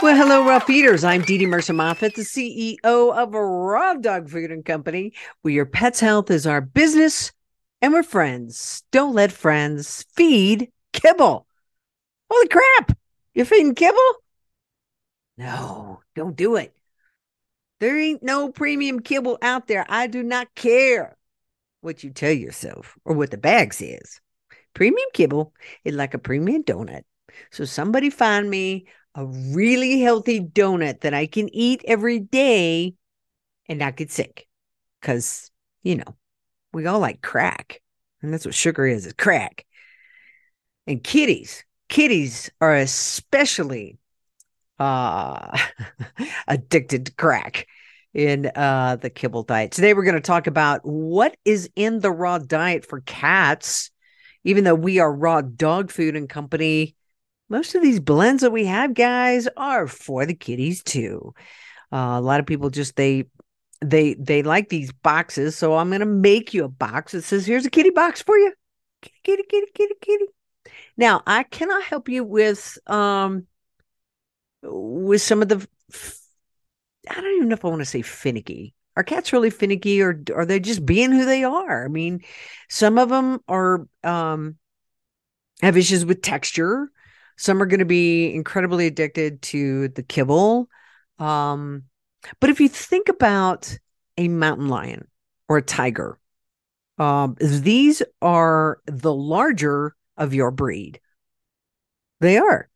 Well, hello, Raw Feeders. I'm Dee Dee Mercer Moffat, the CEO of Raw Dog Food and Company, where your pet's health is our business and we're friends. Don't let friends feed kibble. Holy crap! You're feeding kibble? No, don't do it. There ain't no premium kibble out there. I do not care what you tell yourself or what the bag says. Premium kibble is like a premium donut. So somebody find me a really healthy donut that I can eat every day and not get sick. Because, you know, we all like crack. And that's what sugar is, is crack. And kitties, kitties are especially uh addicted to crack in uh the kibble diet. Today we're going to talk about what is in the raw diet for cats. Even though we are raw dog food and company, most of these blends that we have, guys, are for the kitties too. Uh, a lot of people just they they they like these boxes, so I'm gonna make you a box that says, "Here's a kitty box for you." Kitty, kitty, kitty, kitty, kitty. Now, I cannot help you with um with some of the. I don't even know if I want to say finicky. Are cats really finicky, or are they just being who they are? I mean, some of them are um have issues with texture some are going to be incredibly addicted to the kibble. Um, but if you think about a mountain lion or a tiger, um, these are the larger of your breed. They are.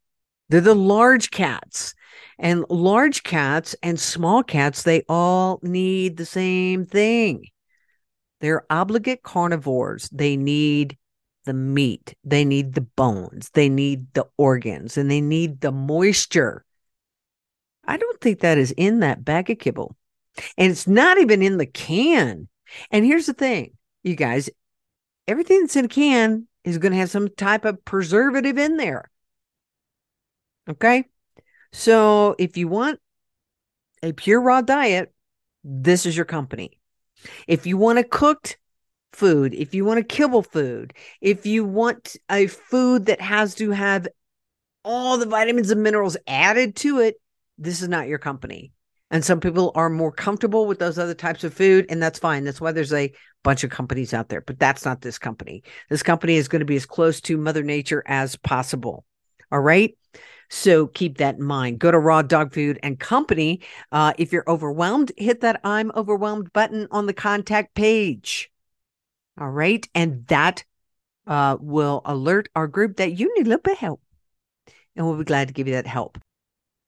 They're the large cats. And large cats and small cats, they all need the same thing. They're obligate carnivores. They need the meat, they need the bones, they need the organs, and they need the moisture. I don't think that is in that bag of kibble. And it's not even in the can. And here's the thing, you guys everything that's in a can is going to have some type of preservative in there. Okay. So if you want a pure raw diet, this is your company. If you want a cooked food, if you want a kibble food, if you want a food that has to have all the vitamins and minerals added to it, this is not your company. And some people are more comfortable with those other types of food, and that's fine. That's why there's a bunch of companies out there, but that's not this company. This company is going to be as close to Mother Nature as possible. All right. So keep that in mind. Go to Raw Dog Food and Company. Uh, if you're overwhelmed, hit that I'm overwhelmed button on the contact page. All right. And that uh, will alert our group that you need a little bit of help. And we'll be glad to give you that help.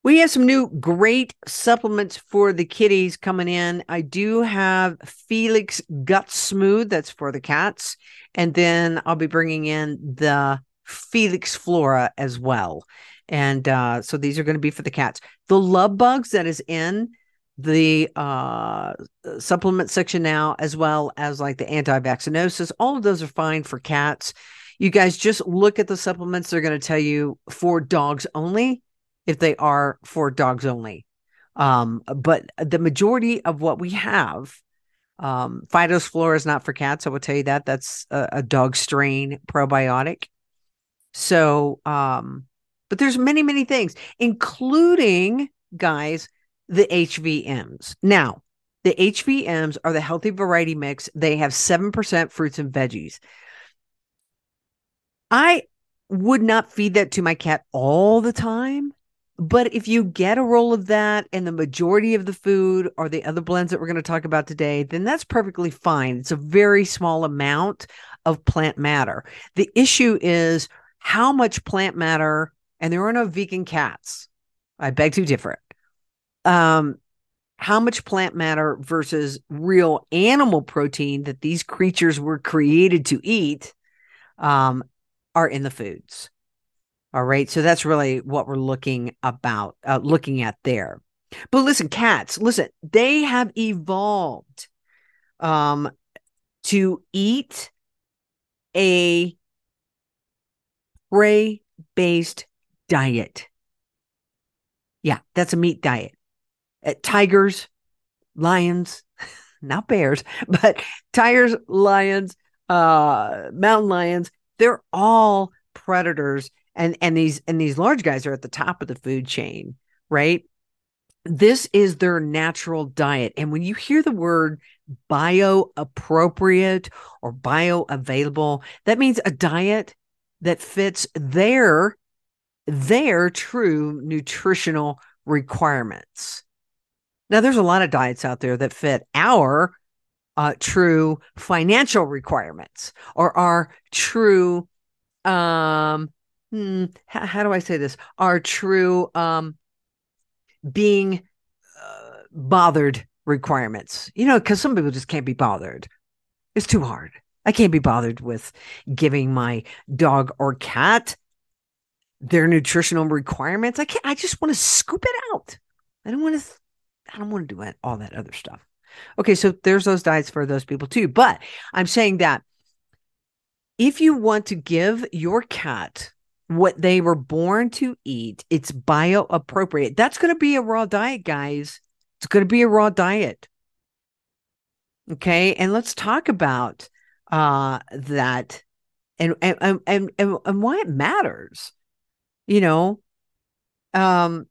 We have some new great supplements for the kitties coming in. I do have Felix Gut Smooth, that's for the cats. And then I'll be bringing in the Felix Flora as well. And uh, so these are going to be for the cats. The love bugs that is in the uh, supplement section now, as well as like the anti vaccinosis. All of those are fine for cats. You guys just look at the supplements. They're going to tell you for dogs only if they are for dogs only. Um, but the majority of what we have, um, Fido's Flora is not for cats. I will tell you that. That's a, a dog strain probiotic. So, um, but there's many, many things, including guys the HVMs. Now, the HVMs are the healthy variety mix. They have 7% fruits and veggies. I would not feed that to my cat all the time. But if you get a roll of that and the majority of the food are the other blends that we're going to talk about today, then that's perfectly fine. It's a very small amount of plant matter. The issue is how much plant matter, and there are no vegan cats. I beg to differ um, how much plant matter versus real animal protein that these creatures were created to eat um, are in the foods. All right. So that's really what we're looking about, uh, looking at there. But listen, cats, listen, they have evolved um, to eat a prey based diet. Yeah, that's a meat diet. Uh, tigers, lions, not bears, but tigers, lions, uh, mountain lions, they're all predators. And, and these and these large guys are at the top of the food chain, right? This is their natural diet. And when you hear the word bio appropriate or bioavailable, that means a diet that fits their their true nutritional requirements. Now, there's a lot of diets out there that fit our uh, true financial requirements or our true, um, hmm, how, how, do I say this? Our true um, being uh, bothered requirements. You know, because some people just can't be bothered. It's too hard. I can't be bothered with giving my dog or cat their nutritional requirements. I can't. I just want to scoop it out. I don't want to. I don't want to do all that other stuff. Okay, so there's those diets for those people too. But I'm saying that if you want to give your cat what they were born to eat, it's bio appropriate. That's going to be a raw diet, guys. It's going to be a raw diet. Okay, and let's talk about uh that and and and and, and why it matters you know um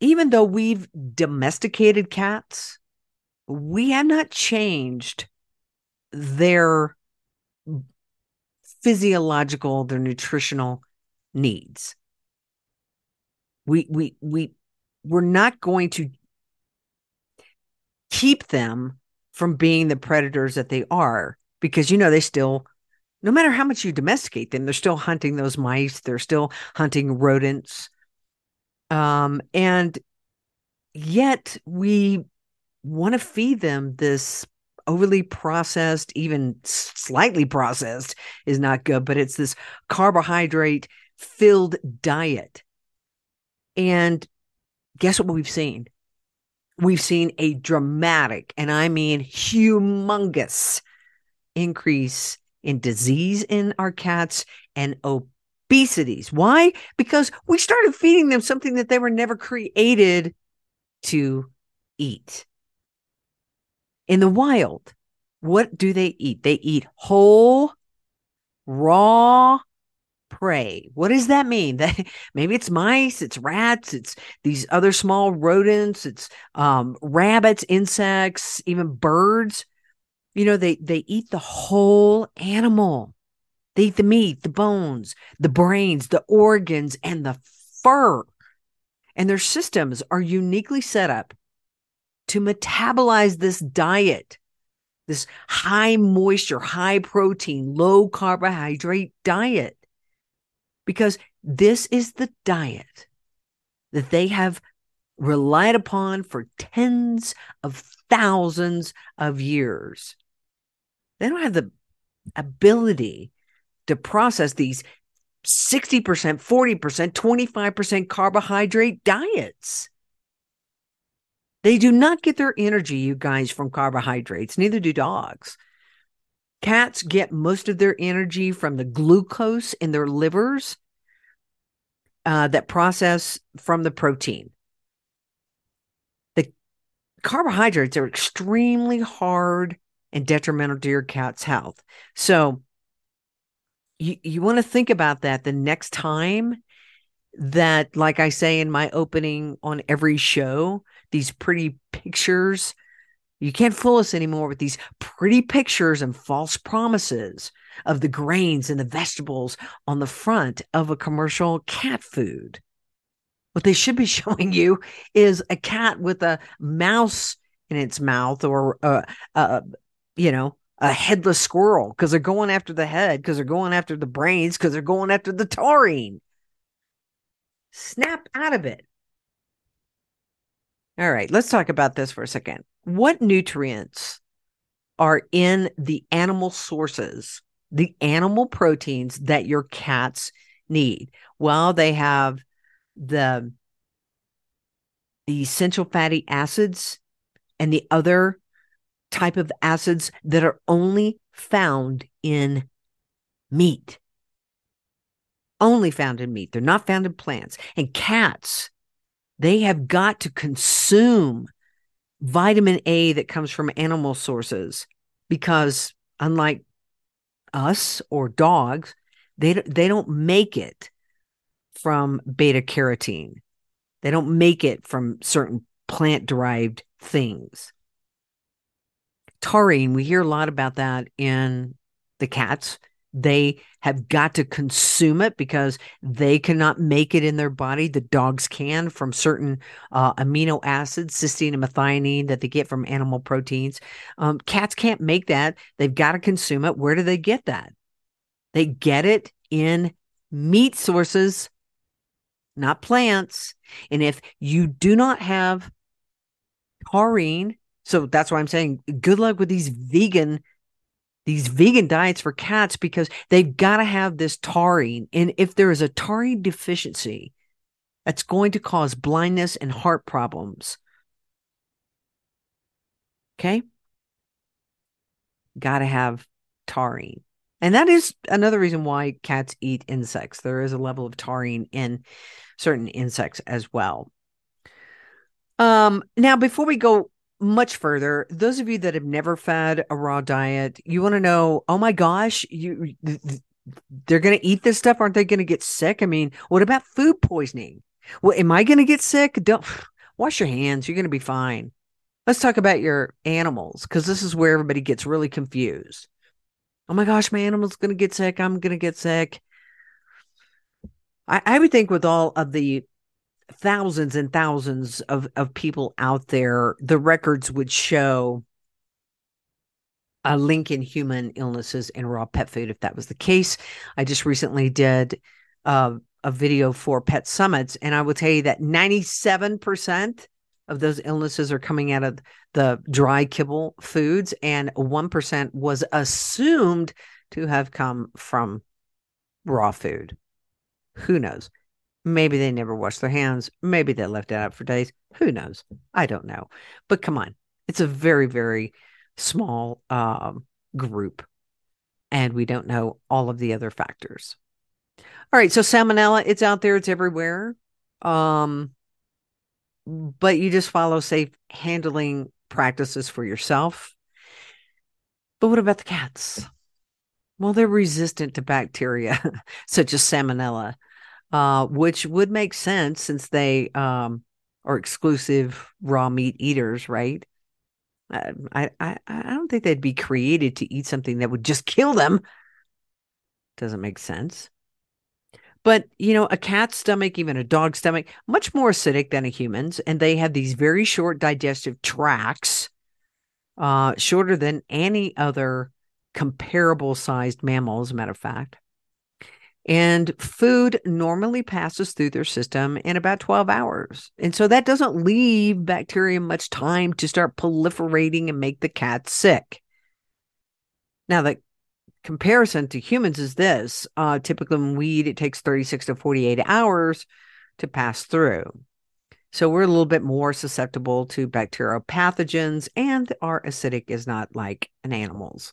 even though we've domesticated cats we have not changed their physiological their nutritional needs we we we we're not going to keep them from being the predators that they are because you know they still no matter how much you domesticate them, they're still hunting those mice, they're still hunting rodents. Um, and yet we want to feed them this overly processed, even slightly processed is not good, but it's this carbohydrate filled diet. And guess what we've seen? We've seen a dramatic, and I mean humongous increase in disease in our cats and obesities. Why? Because we started feeding them something that they were never created to eat. In the wild, what do they eat? They eat whole, raw prey. What does that mean? That maybe it's mice, it's rats, it's these other small rodents, it's um, rabbits, insects, even birds. You know, they they eat the whole animal. They eat the meat, the bones, the brains, the organs, and the fur. And their systems are uniquely set up to metabolize this diet, this high moisture, high protein, low carbohydrate diet. Because this is the diet that they have relied upon for tens of thousands of years. They don't have the ability to process these 60%, 40%, 25% carbohydrate diets. They do not get their energy, you guys, from carbohydrates. Neither do dogs. Cats get most of their energy from the glucose in their livers uh, that process from the protein. The carbohydrates are extremely hard and detrimental to your cat's health. So you, you want to think about that the next time that, like I say in my opening on every show, these pretty pictures. You can't fool us anymore with these pretty pictures and false promises of the grains and the vegetables on the front of a commercial cat food. What they should be showing you is a cat with a mouse in its mouth or a, a, you know, a headless squirrel because they're going after the head, because they're going after the brains, because they're going after the taurine. Snap out of it. All right, let's talk about this for a second. What nutrients are in the animal sources, the animal proteins that your cats need? Well, they have the, the essential fatty acids and the other type of acids that are only found in meat. Only found in meat. They're not found in plants. And cats, they have got to consume vitamin A that comes from animal sources because unlike us or dogs, they they don't make it from beta carotene. They don't make it from certain plant derived things. Taurine, we hear a lot about that in the cats they have got to consume it because they cannot make it in their body. The dogs can from certain uh, amino acids, cysteine and methionine that they get from animal proteins. Um, cats can't make that. They've got to consume it. Where do they get that? They get it in meat sources, not plants. And if you do not have taurine, so that's why I'm saying good luck with these vegan these vegan diets for cats because they've got to have this taurine. And if there is a taurine deficiency, that's going to cause blindness and heart problems. Okay. Got to have taurine. And that is another reason why cats eat insects. There is a level of taurine in certain insects as well. Um, now, before we go much further, those of you that have never fed a raw diet, you want to know, oh my gosh, you they're going to eat this stuff, aren't they going to get sick? I mean, what about food poisoning? Well, am I going to get sick? Don't wash your hands. You're going to be fine. Let's talk about your animals because this is where everybody gets really confused. Oh my gosh, my animal's going to get sick. I'm going to get sick. I, I would think with all of the thousands and thousands of, of people out there, the records would show a link in human illnesses in raw pet food if that was the case. I just recently did uh, a video for Pet Summits, and I will tell you that 97% of those illnesses are coming out of the dry kibble foods, and 1% was assumed to have come from raw food. Who knows? Maybe they never washed their hands. Maybe they left it out for days. Who knows? I don't know. But come on, it's a very, very small um, group, and we don't know all of the other factors. All right, so salmonella, it's out there, it's everywhere. Um, but you just follow safe handling practices for yourself. But what about the cats? Well, they're resistant to bacteria such as salmonella uh, which would make sense since they um, are exclusive raw meat eaters, right? Uh, I, I I don't think they'd be created to eat something that would just kill them. Doesn't make sense. But you know, a cat's stomach, even a dog's stomach, much more acidic than a human's, and they have these very short digestive tracts, uh, shorter than any other comparable sized mammal, as a matter of fact. And food normally passes through their system in about 12 hours. And so that doesn't leave bacteria much time to start proliferating and make the cat sick. Now, the comparison to humans is this uh, typically, when we eat, it takes 36 to 48 hours to pass through. So we're a little bit more susceptible to bacterial pathogens, and our acidic is not like an animal's.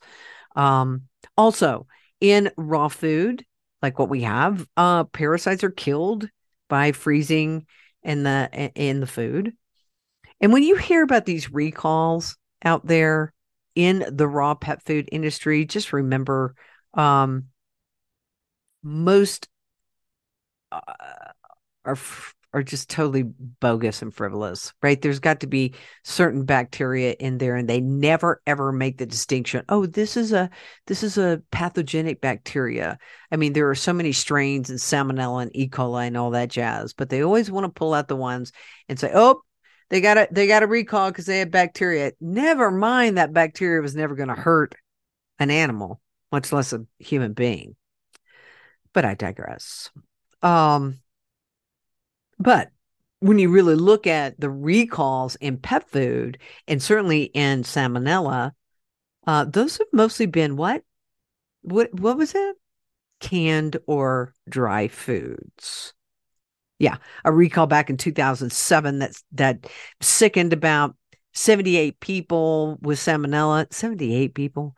Um, also, in raw food, like what we have, uh, parasites are killed by freezing in the in the food. And when you hear about these recalls out there in the raw pet food industry, just remember um, most uh, are are just totally bogus and frivolous, right? There's got to be certain bacteria in there and they never ever make the distinction. Oh, this is a this is a pathogenic bacteria. I mean, there are so many strains and salmonella and E. coli and all that jazz, but they always want to pull out the ones and say, "Oh, they got to they got to recall because they had bacteria." Never mind that bacteria was never going to hurt an animal, much less a human being. But I digress. Um but when you really look at the recalls in pet food and certainly in salmonella, uh, those have mostly been what? What what was it? canned or dry foods. Yeah, a recall back in 2007 that's that sickened about 78 people with salmonella. 78 people.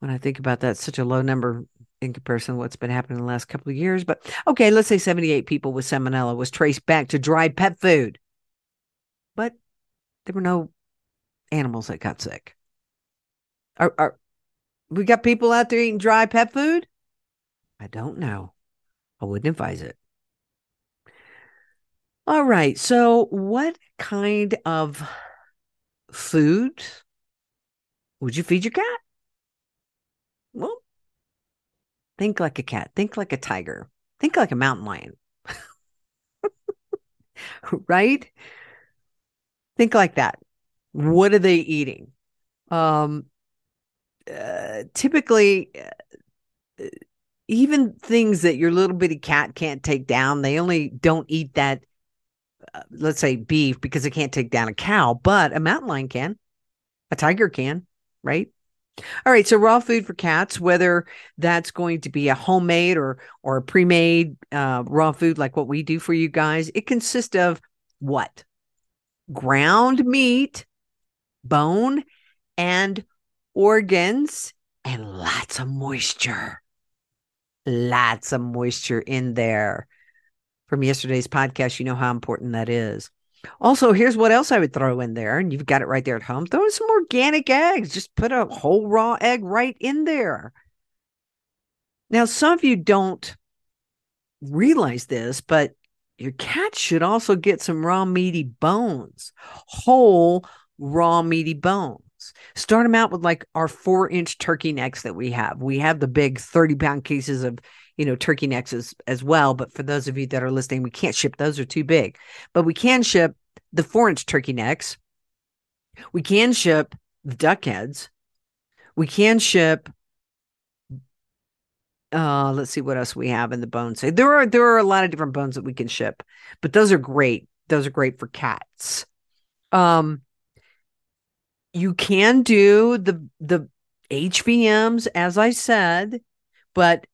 When I think about that, such a low number in comparison to what's been happening in the last couple of years. But okay, let's say 78 people with salmonella was traced back to dry pet food. But there were no animals that got sick. Are, are we got people out there eating dry pet food? I don't know. I wouldn't advise it. All right. So, what kind of food would you feed your cat? Well, think like a cat, think like a tiger, think like a mountain lion. right? Think like that. What are they eating? Um, uh, typically, uh, even things that your little bitty cat can't take down, they only don't eat that, uh, let's say beef, because it can't take down a cow, but a mountain lion can, a tiger can, right? All right, so raw food for cats, whether that's going to be a homemade or or a pre-made uh, raw food like what we do for you guys, it consists of what? Ground meat, bone, and organs, and lots of moisture. Lots of moisture in there. From yesterday's podcast, you know how important that is. Also, here's what else I would throw in there, and you've got it right there at home. Throw in some organic eggs. Just put a whole raw egg right in there. Now, some of you don't realize this, but your cat should also get some raw meaty bones, whole raw meaty bones. Start them out with like our four inch turkey necks that we have. We have the big 30 pound cases of you know, turkey necks as, as well. But for those of you that are listening, we can't ship those are too big. But we can ship the four inch turkey necks. We can ship the duck heads. We can ship uh let's see what else we have in the bones. There are there are a lot of different bones that we can ship, but those are great. Those are great for cats. Um you can do the the HVMs as I said, but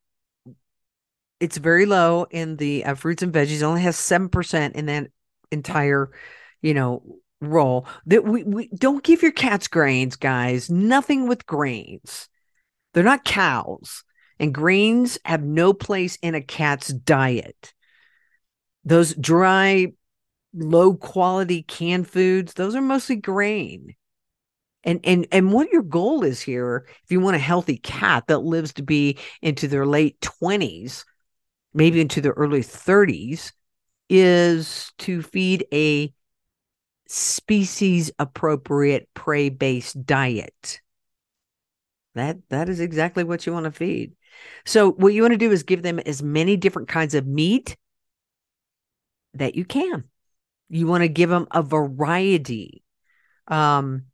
it's very low in the uh, fruits and veggies. Only has seven percent in that entire, you know, roll. That we, we don't give your cats grains, guys. Nothing with grains. They're not cows, and grains have no place in a cat's diet. Those dry, low quality canned foods, those are mostly grain. And and and what your goal is here, if you want a healthy cat that lives to be into their late 20s, maybe into their early 30s, is to feed a species appropriate prey based diet. That that is exactly what you want to feed. So what you want to do is give them as many different kinds of meat that you can. You want to give them a variety. Um,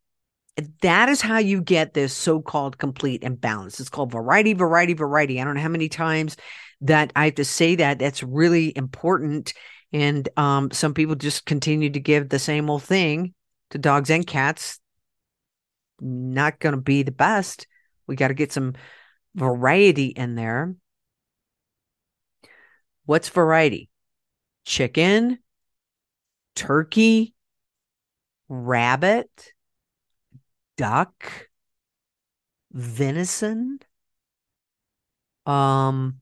that is how you get this so-called complete and balance. It's called variety, variety, variety. I don't know how many times that I have to say that. That's really important. And um, some people just continue to give the same old thing to dogs and cats. Not going to be the best. We got to get some variety in there. What's variety? Chicken, turkey, rabbit duck, venison, um,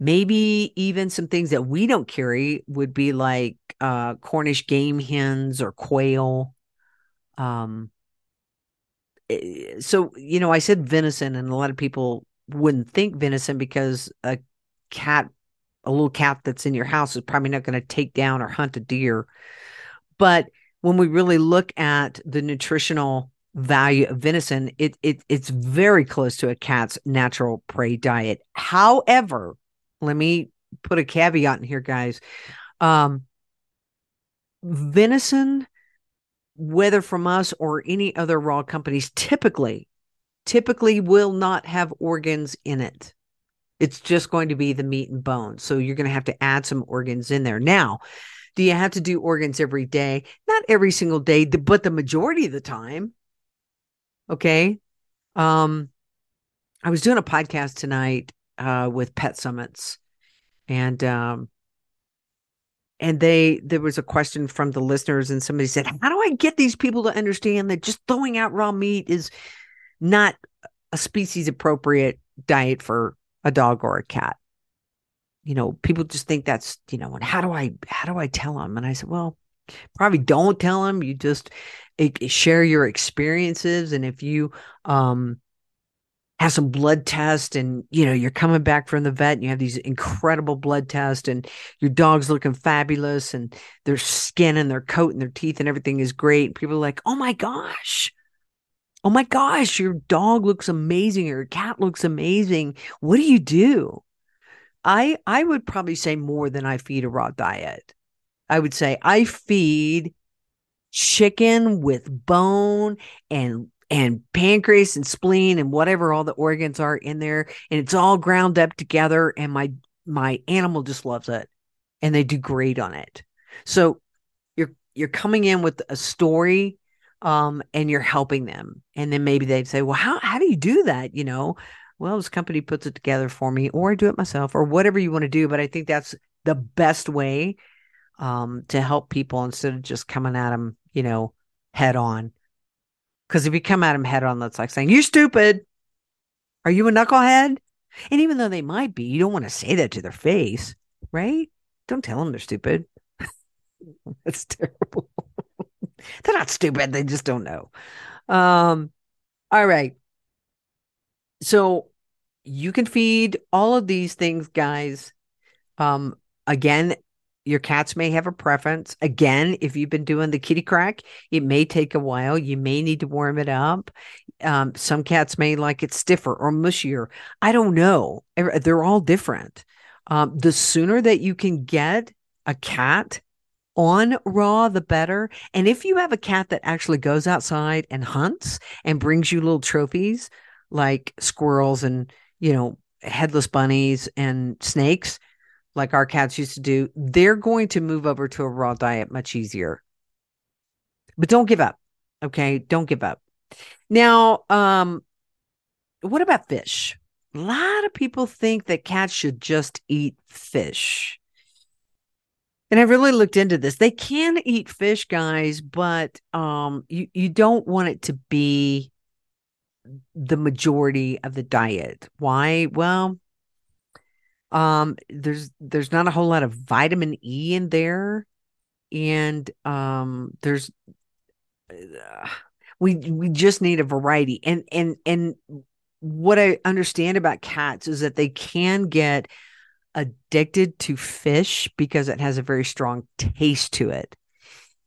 maybe even some things that we don't carry would be like uh, Cornish game hens or quail. Um, eh, so you know, I said venison, and a lot of people wouldn't think venison because a cat, a little cat that's in your house, is probably not going to take down or hunt a deer. But when we really look at the nutritional value of venison, it, it it's very close to a cat's natural prey diet. However, let me put a caveat in here, guys. Um, venison, whether from us or any other raw companies, typically, typically will not have organs in it. It's just going to be the meat and bones. So you're going to have to add some organs in there. Now, do you have to do organs every day? Not every single day, but the majority of the time. Okay. Um, I was doing a podcast tonight uh, with Pet Summits, and um, and they there was a question from the listeners, and somebody said, "How do I get these people to understand that just throwing out raw meat is not a species appropriate diet for a dog or a cat?" You know, people just think that's you know, and how do I how do I tell them? And I said, well, probably don't tell them. You just share your experiences, and if you um have some blood test and you know you're coming back from the vet and you have these incredible blood tests and your dog's looking fabulous and their skin and their coat and their teeth and everything is great. People are like oh my gosh. Oh my gosh your dog looks amazing your cat looks amazing. What do you do? I i would probably say more than i feed a raw diet. I would say i feed chicken with bone and and pancreas and spleen and whatever all the organs are in there and it's all ground up together and my my animal just loves it and they do great on it. So you're you're coming in with a story um and you're helping them. And then maybe they'd say well how how do you do that? You know well this company puts it together for me or i do it myself or whatever you want to do. But i think that's the best way um to help people instead of just coming at them you know head on because if you come at them head on, that's like saying, You stupid. Are you a knucklehead? And even though they might be, you don't want to say that to their face, right? Don't tell them they're stupid. that's terrible. they're not stupid. They just don't know. Um, all right. So you can feed all of these things, guys. Um, again, your cats may have a preference. Again, if you've been doing the kitty crack, it may take a while. You may need to warm it up. Um, some cats may like it stiffer or mushier. I don't know. They're all different. Um, the sooner that you can get a cat on raw, the better. And if you have a cat that actually goes outside and hunts and brings you little trophies like squirrels and, you know, headless bunnies and snakes, like our cats used to do, they're going to move over to a raw diet much easier. But don't give up. Okay. Don't give up. Now, um, what about fish? A lot of people think that cats should just eat fish. And I really looked into this. They can eat fish, guys, but um, you, you don't want it to be the majority of the diet. Why? Well, um, there's there's not a whole lot of vitamin E in there, and um, there's uh, we we just need a variety. And and and what I understand about cats is that they can get addicted to fish because it has a very strong taste to it,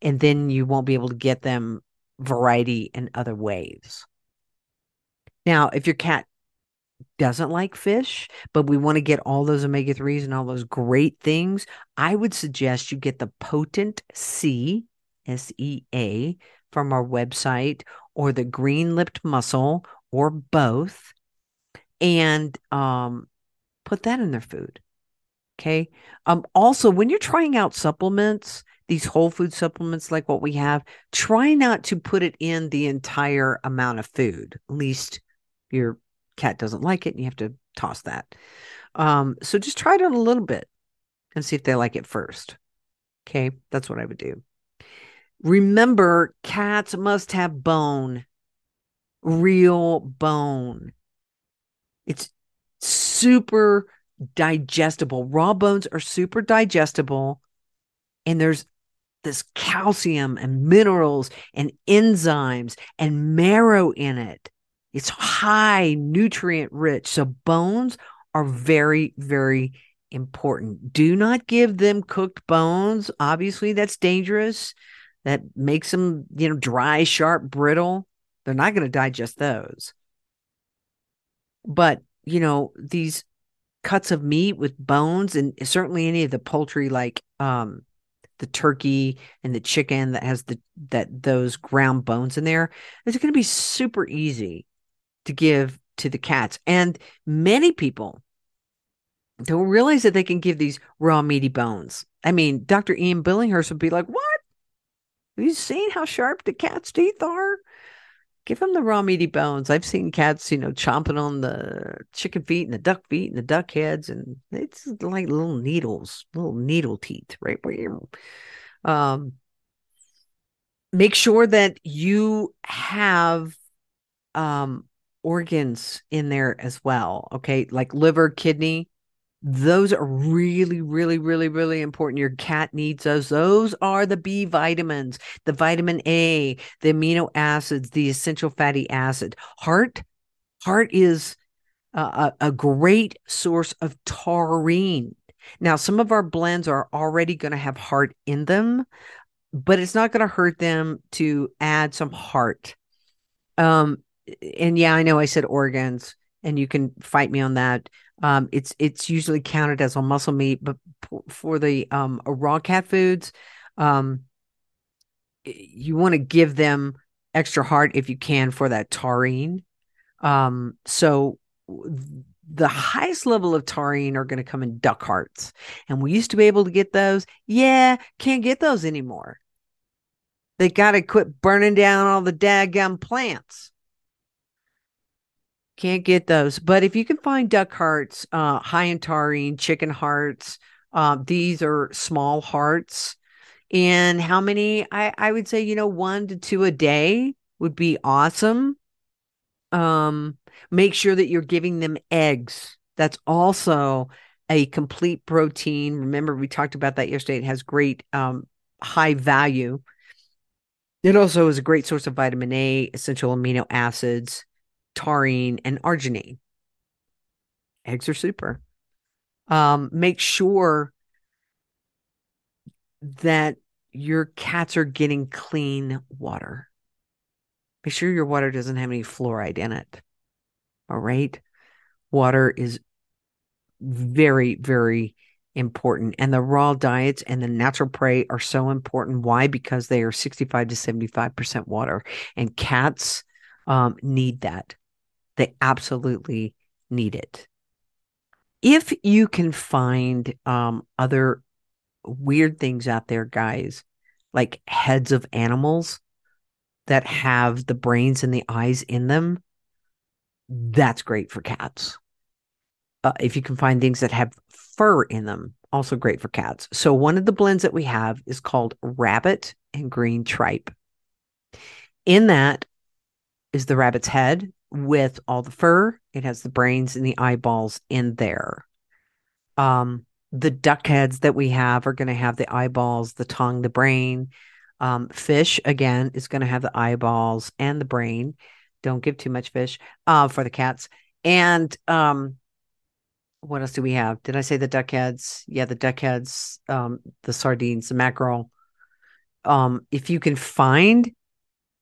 and then you won't be able to get them variety in other ways. Now, if your cat doesn't like fish, but we want to get all those omega 3s and all those great things, I would suggest you get the Potent C, S E A, from our website or the green lipped mussel or both and um, put that in their food. Okay. Um, also, when you're trying out supplements, these whole food supplements like what we have, try not to put it in the entire amount of food. At least you're cat doesn't like it and you have to toss that. Um, so just try it on a little bit and see if they like it first. Okay, that's what I would do. Remember, cats must have bone, real bone. It's super digestible. Raw bones are super digestible, and there's this calcium and minerals and enzymes and marrow in it. It's high nutrient rich. So bones are very, very important. Do not give them cooked bones. Obviously, that's dangerous. That makes them, you know, dry, sharp, brittle. They're not going to digest those. But, you know, these cuts of meat with bones and certainly any of the poultry like um the turkey and the chicken that has the that those ground bones in there, it's going to be super easy to give to the cats. And many people don't realize that they can give these raw meaty bones. I mean, Dr. Ian Billinghurst would be like, What? Have you seen how sharp the cat's teeth are? give them the raw meaty bones. I've seen cats, you know, chomping on the chicken feet and the duck feet and the duck heads, and it's like little needles, little needle teeth, right? Um, make sure that you have um organs in there as well. Okay, like liver, kidney. Those are really, really, really, really important. Your cat needs those. Those are the B vitamins, the vitamin A, the amino acids, the essential fatty acid. Heart, heart is a, a great source of taurine. Now, some of our blends are already going to have heart in them, but it's not going to hurt them to add some heart. Um, and yeah, I know I said organs, and you can fight me on that. Um, it's it's usually counted as a muscle meat, but for the um, raw cat foods, um, you want to give them extra heart if you can for that taurine. Um, so the highest level of taurine are going to come in duck hearts, and we used to be able to get those. Yeah, can't get those anymore. They got to quit burning down all the daggum plants. Can't get those. But if you can find duck hearts, uh, high in taurine, chicken hearts, uh, these are small hearts. And how many? I, I would say, you know, one to two a day would be awesome. Um, make sure that you're giving them eggs. That's also a complete protein. Remember, we talked about that yesterday. It has great um, high value. It also is a great source of vitamin A, essential amino acids, taurine, and arginine. Eggs are super. Um, make sure that your cats are getting clean water. Make sure your water doesn't have any fluoride in it. All right. Water is very, very important. And the raw diets and the natural prey are so important. Why? Because they are 65 to 75% water. And cats um, need that. They absolutely need it. If you can find um, other weird things out there, guys, like heads of animals that have the brains and the eyes in them, that's great for cats. Uh, if you can find things that have fur in them, also great for cats. So, one of the blends that we have is called Rabbit and Green Tripe. In that is the rabbit's head with all the fur, it has the brains and the eyeballs in there. Um, the duck heads that we have are going to have the eyeballs, the tongue, the brain. Um, fish again is going to have the eyeballs and the brain. Don't give too much fish uh, for the cats. And um, what else do we have? Did I say the duck heads? Yeah, the duck heads, um, the sardines, the mackerel. Um, if you can find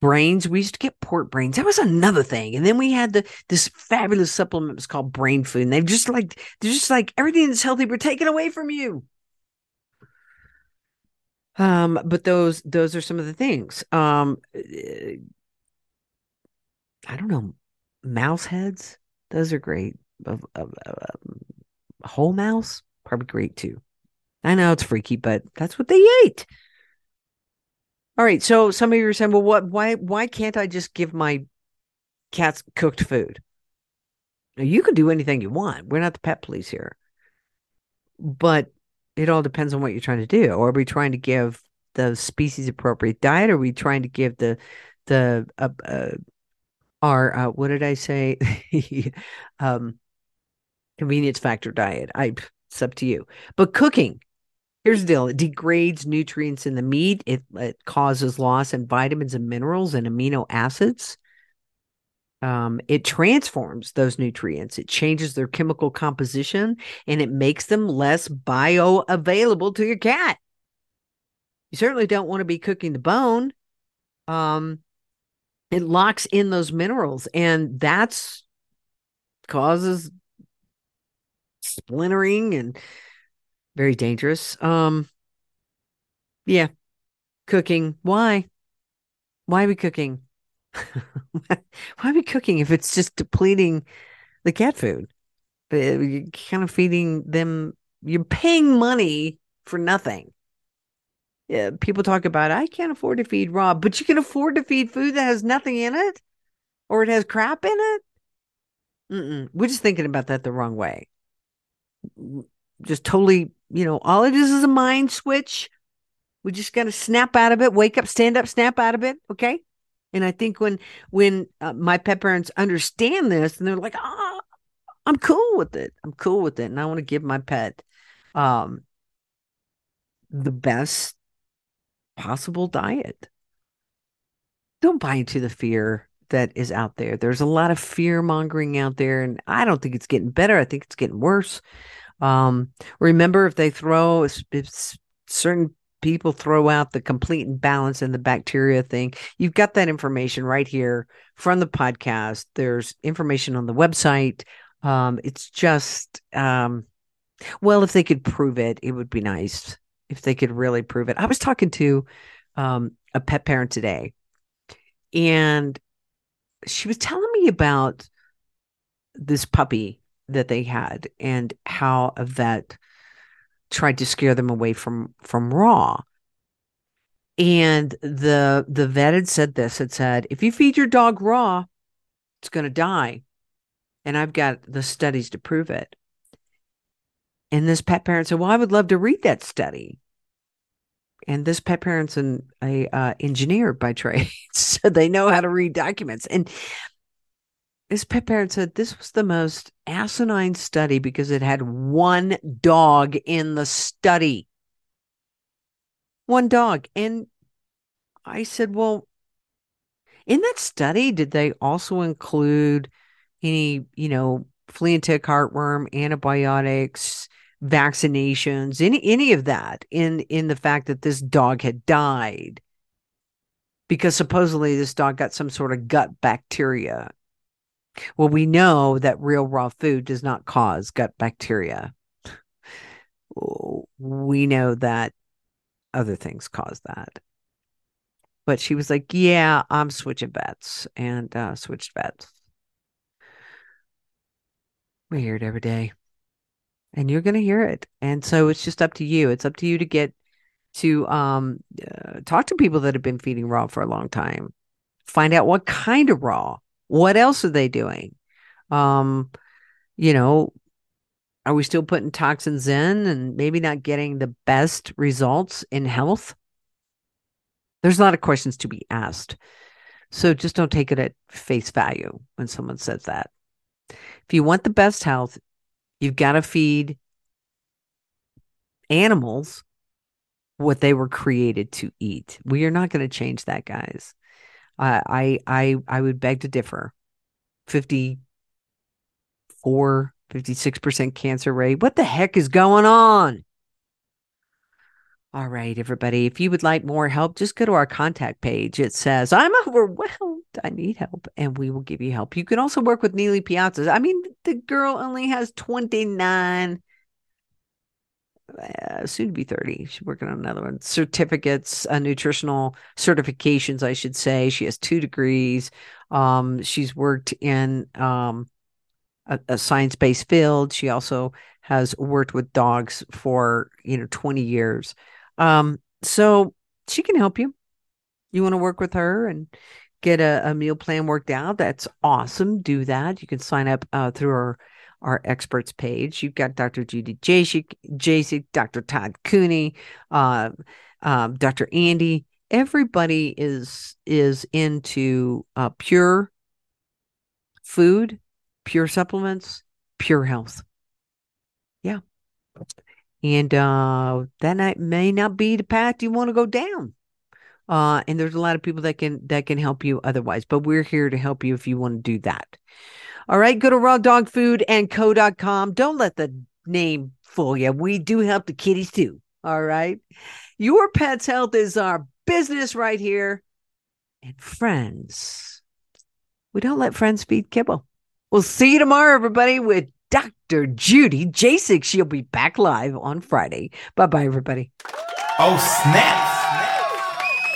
brains, we used to get pork brains. That was another thing. And then we had the this fabulous supplement was called brain food. And they've just like they're just like everything that's healthy, we're taking away from you. Um, but those those are some of the things. Um, I don't know, mouse heads. Those are great. A, a, a, whole mouse, probably great too. I know it's freaky, but that's what they ate. All right. So some of you are saying, well, what why why can't I just give my cats cooked food? Now, you can do anything you want. We're not the pet police here. But it all depends on what you're trying to do. Or are we trying to give the species appropriate diet? Or are we trying to give the the uh, uh, our uh, what did I say? um, convenience factor diet. I it's up to you. But cooking, here's the deal: it degrades nutrients in the meat. It it causes loss in vitamins and minerals and amino acids. Um, it transforms those nutrients. It changes their chemical composition and it makes them less bioavailable to your cat. You certainly don't want to be cooking the bone. Um, it locks in those minerals and that's causes splintering and very dangerous um yeah cooking why why are we cooking why are we cooking if it's just depleting the cat food uh, you're kind of feeding them you're paying money for nothing yeah, people talk about I can't afford to feed Rob, but you can afford to feed food that has nothing in it. or it has crap in it. Mm-mm. We're just thinking about that the wrong way. Just totally, you know, all it is is a mind switch. We just got to snap out of it, wake up, stand up, snap out of it. Okay. And I think when when uh, my pet parents understand this, and they're like, "Ah, I'm cool with it. I'm cool with it," and I want to give my pet um the best possible diet. Don't buy into the fear that is out there. There's a lot of fear mongering out there, and I don't think it's getting better. I think it's getting worse. Um, remember, if they throw, if, certain people throw out the complete imbalance in the bacteria thing, you've got that information right here from the podcast. There's information on the website. Um, it's just, um, well, if they could prove it, it would be nice if they could really prove it. I was talking to um, a pet parent today, and she was telling me about this puppy that they had and how vet tried to scare them away from from raw. And the the vet had said this had said if you feed your dog raw it's going to die. And i've got the studies to prove it. And this pet parent said well i would love to read that study. And this pet parent's an a uh, engineer by trade, so they know how to read documents. And this pet parent said this was the most asinine study because it had one dog in the study. One dog. And I said, well, in that study, did they also include any, you know, flea and tick heartworm, antibiotics, vaccinations, any any of that in in the fact that this dog had died because supposedly this dog got some sort of gut bacteria. Well, we know that real raw food does not cause gut bacteria. We know that other things cause that. But she was like, "Yeah, I'm switching vets," and uh, switched vets. it every day and you're going to hear it. And so it's just up to you. It's up to you to get to um, uh, talk to people that have been feeding raw for a long time. Find out what kind of raw. What else are they doing? Um, you know, are we still putting toxins in and maybe not getting the best results in health? There's a lot of questions to be asked. So just don't take it at face value when someone says that. If you want the best health, You've got to feed animals what they were created to eat. We are not going to change that, guys. I I I would beg to differ. 54 56% cancer rate. What the heck is going on? All right, everybody. If you would like more help, just go to our contact page. It says, I'm overwhelmed. I need help, and we will give you help. You can also work with Neely Piazzas. I mean, the girl only has 29, uh, soon to be 30. She's working on another one. Certificates, uh, nutritional certifications, I should say. She has two degrees. Um, she's worked in um, a, a science based field. She also has worked with dogs for, you know, 20 years. Um, so she can help you. You want to work with her and get a, a, meal plan worked out? That's awesome. Do that. You can sign up uh, through our our experts page. You've got Dr. Judy Jasek, Dr. Todd Cooney, uh, um, Dr. Andy. Everybody is is into uh, pure food, pure supplements, pure health. Yeah. And uh, that may not be the path you want to go down. Uh, and there's a lot of people that can that can help you otherwise, but we're here to help you if you want to do that. All right, go to rawdogfoodandco.com. Don't let the name fool you. We do help the kitties too. All right. Your pet's health is our business right here. And friends, we don't let friends feed kibble. We'll see you tomorrow, everybody, with Dr. Judy Jasek. She'll be back live on Friday. Bye bye, everybody. Oh, snap.